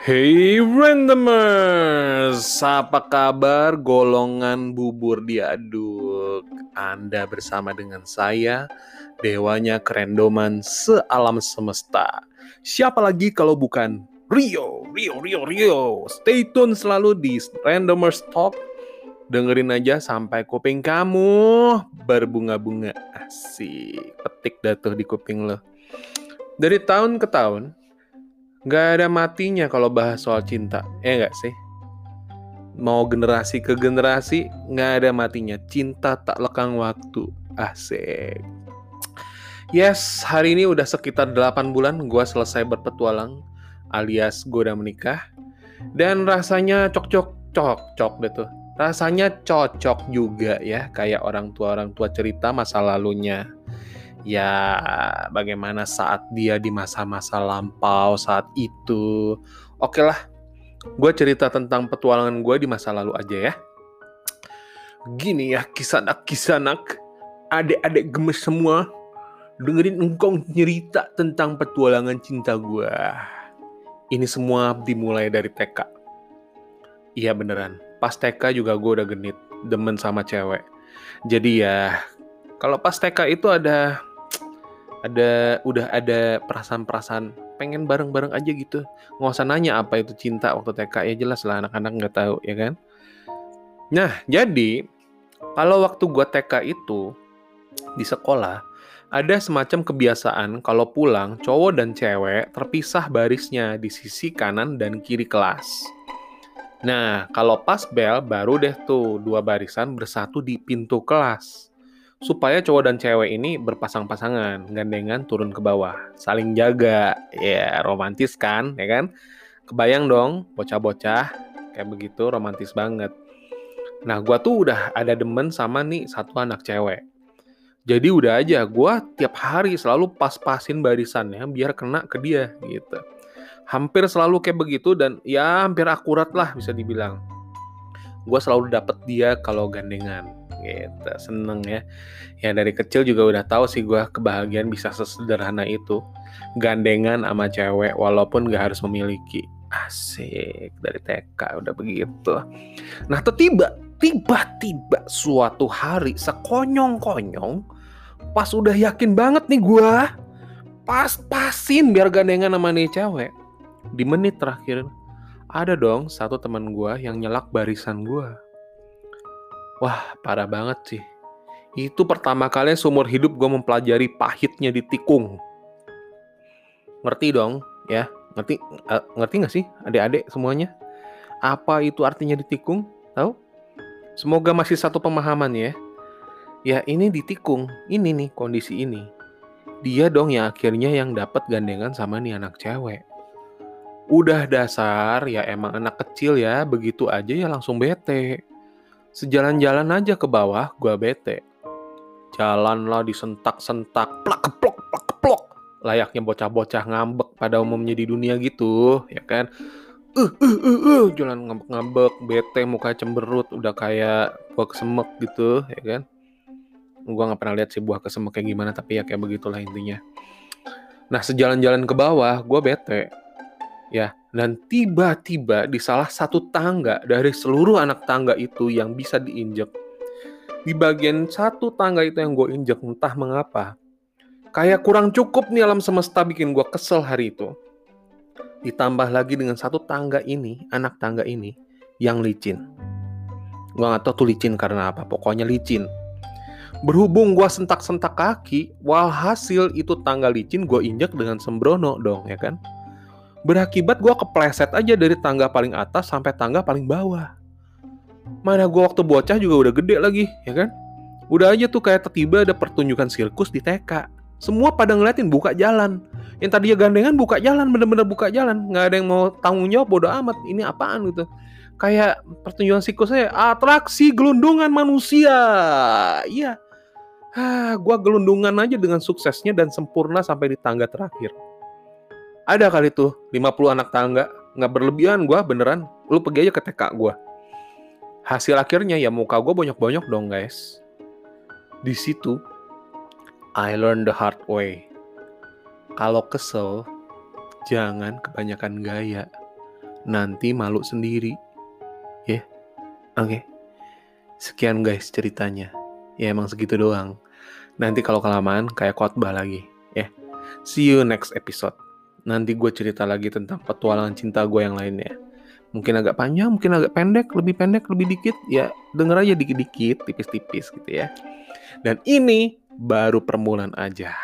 Hey randomers, apa kabar golongan bubur diaduk? Anda bersama dengan saya, dewanya kerendoman sealam semesta. Siapa lagi kalau bukan Rio, Rio, Rio, Rio. Stay tune selalu di Randomers Talk. Dengerin aja sampai kuping kamu berbunga-bunga. Asik, petik datuh di kuping lo. Dari tahun ke tahun, Gak ada matinya kalau bahas soal cinta, ya gak sih? Mau generasi ke generasi, gak ada matinya. Cinta tak lekang waktu. Asik. Yes, hari ini udah sekitar 8 bulan gue selesai berpetualang, alias gue udah menikah. Dan rasanya cocok-cocok deh tuh. Rasanya cocok juga ya, kayak orang tua-orang tua cerita masa lalunya ya bagaimana saat dia di masa-masa lampau saat itu. Oke lah, gue cerita tentang petualangan gue di masa lalu aja ya. Gini ya, kisanak-kisanak, adik-adik gemes semua, dengerin engkau cerita tentang petualangan cinta gue. Ini semua dimulai dari TK. Iya beneran, pas TK juga gue udah genit, demen sama cewek. Jadi ya, kalau pas TK itu ada ada udah ada perasaan-perasaan pengen bareng-bareng aja gitu. Nggak usah nanya apa itu cinta waktu TK ya jelas lah anak-anak nggak tahu ya kan? Nah jadi kalau waktu gua TK itu di sekolah ada semacam kebiasaan kalau pulang cowok dan cewek terpisah barisnya di sisi kanan dan kiri kelas. Nah, kalau pas bel baru deh tuh dua barisan bersatu di pintu kelas supaya cowok dan cewek ini berpasang-pasangan, gandengan turun ke bawah, saling jaga, ya romantis kan, ya kan? Kebayang dong, bocah-bocah kayak begitu romantis banget. Nah, gua tuh udah ada demen sama nih satu anak cewek. Jadi udah aja, gua tiap hari selalu pas-pasin barisannya biar kena ke dia gitu. Hampir selalu kayak begitu dan ya hampir akurat lah bisa dibilang. Gua selalu dapet dia kalau gandengan gitu. Seneng ya. Ya dari kecil juga udah tahu sih gue kebahagiaan bisa sesederhana itu. Gandengan sama cewek walaupun gak harus memiliki. Asik dari TK udah begitu. Nah tiba tiba-tiba suatu hari sekonyong-konyong pas udah yakin banget nih gue pas-pasin biar gandengan sama nih cewek. Di menit terakhir ada dong satu teman gue yang nyelak barisan gue Wah, parah banget sih. Itu pertama kali seumur hidup gue mempelajari pahitnya di tikung. Ngerti dong, ya? Ngerti uh, ngerti gak sih adik-adik semuanya? Apa itu artinya di tikung? Tahu? Semoga masih satu pemahaman ya. Ya ini di tikung, ini nih kondisi ini. Dia dong yang akhirnya yang dapat gandengan sama nih anak cewek. Udah dasar ya emang anak kecil ya, begitu aja ya langsung bete Sejalan-jalan aja ke bawah, gua bete. Jalanlah disentak-sentak, plak keplok, plak keplok. Layaknya bocah-bocah ngambek pada umumnya di dunia gitu, ya kan? Uh, uh, uh, uh, jalan ngambek-ngambek, bete, muka cemberut, udah kayak buah kesemek gitu, ya kan? Gua nggak pernah lihat sih buah kesemek kayak gimana, tapi ya kayak begitulah intinya. Nah, sejalan-jalan ke bawah, gua bete. Ya, dan tiba-tiba di salah satu tangga dari seluruh anak tangga itu yang bisa diinjek, di bagian satu tangga itu yang gue injek entah mengapa, kayak kurang cukup nih alam semesta bikin gue kesel hari itu. Ditambah lagi dengan satu tangga ini, anak tangga ini, yang licin. Gue gak tau tuh licin karena apa, pokoknya licin. Berhubung gue sentak-sentak kaki, walhasil itu tangga licin gue injek dengan sembrono dong, ya kan? Berakibat gue kepleset aja dari tangga paling atas sampai tangga paling bawah. Mana gue waktu bocah juga udah gede lagi, ya kan? Udah aja tuh kayak tiba ada pertunjukan sirkus di TK. Semua pada ngeliatin buka jalan. Yang tadinya gandengan buka jalan, bener-bener buka jalan. Nggak ada yang mau tanggung jawab, bodo amat. Ini apaan gitu. Kayak pertunjukan sirkusnya, atraksi gelundungan manusia. Iya. Hah, gue gelundungan aja dengan suksesnya dan sempurna sampai di tangga terakhir ada kali tuh 50 anak tangga nggak berlebihan gue beneran lu pergi aja ke TK gue hasil akhirnya ya muka gue bonyok-bonyok dong guys di situ I learn the hard way kalau kesel jangan kebanyakan gaya nanti malu sendiri. Ya, yeah. oke. Okay. Sekian guys ceritanya. Ya emang segitu doang. Nanti kalau kelamaan kayak khotbah lagi. Ya, yeah. see you next episode. Nanti gue cerita lagi tentang petualangan cinta gue yang lainnya. Mungkin agak panjang, mungkin agak pendek, lebih pendek, lebih dikit. Ya denger aja dikit-dikit, tipis-tipis gitu ya. Dan ini baru permulaan aja.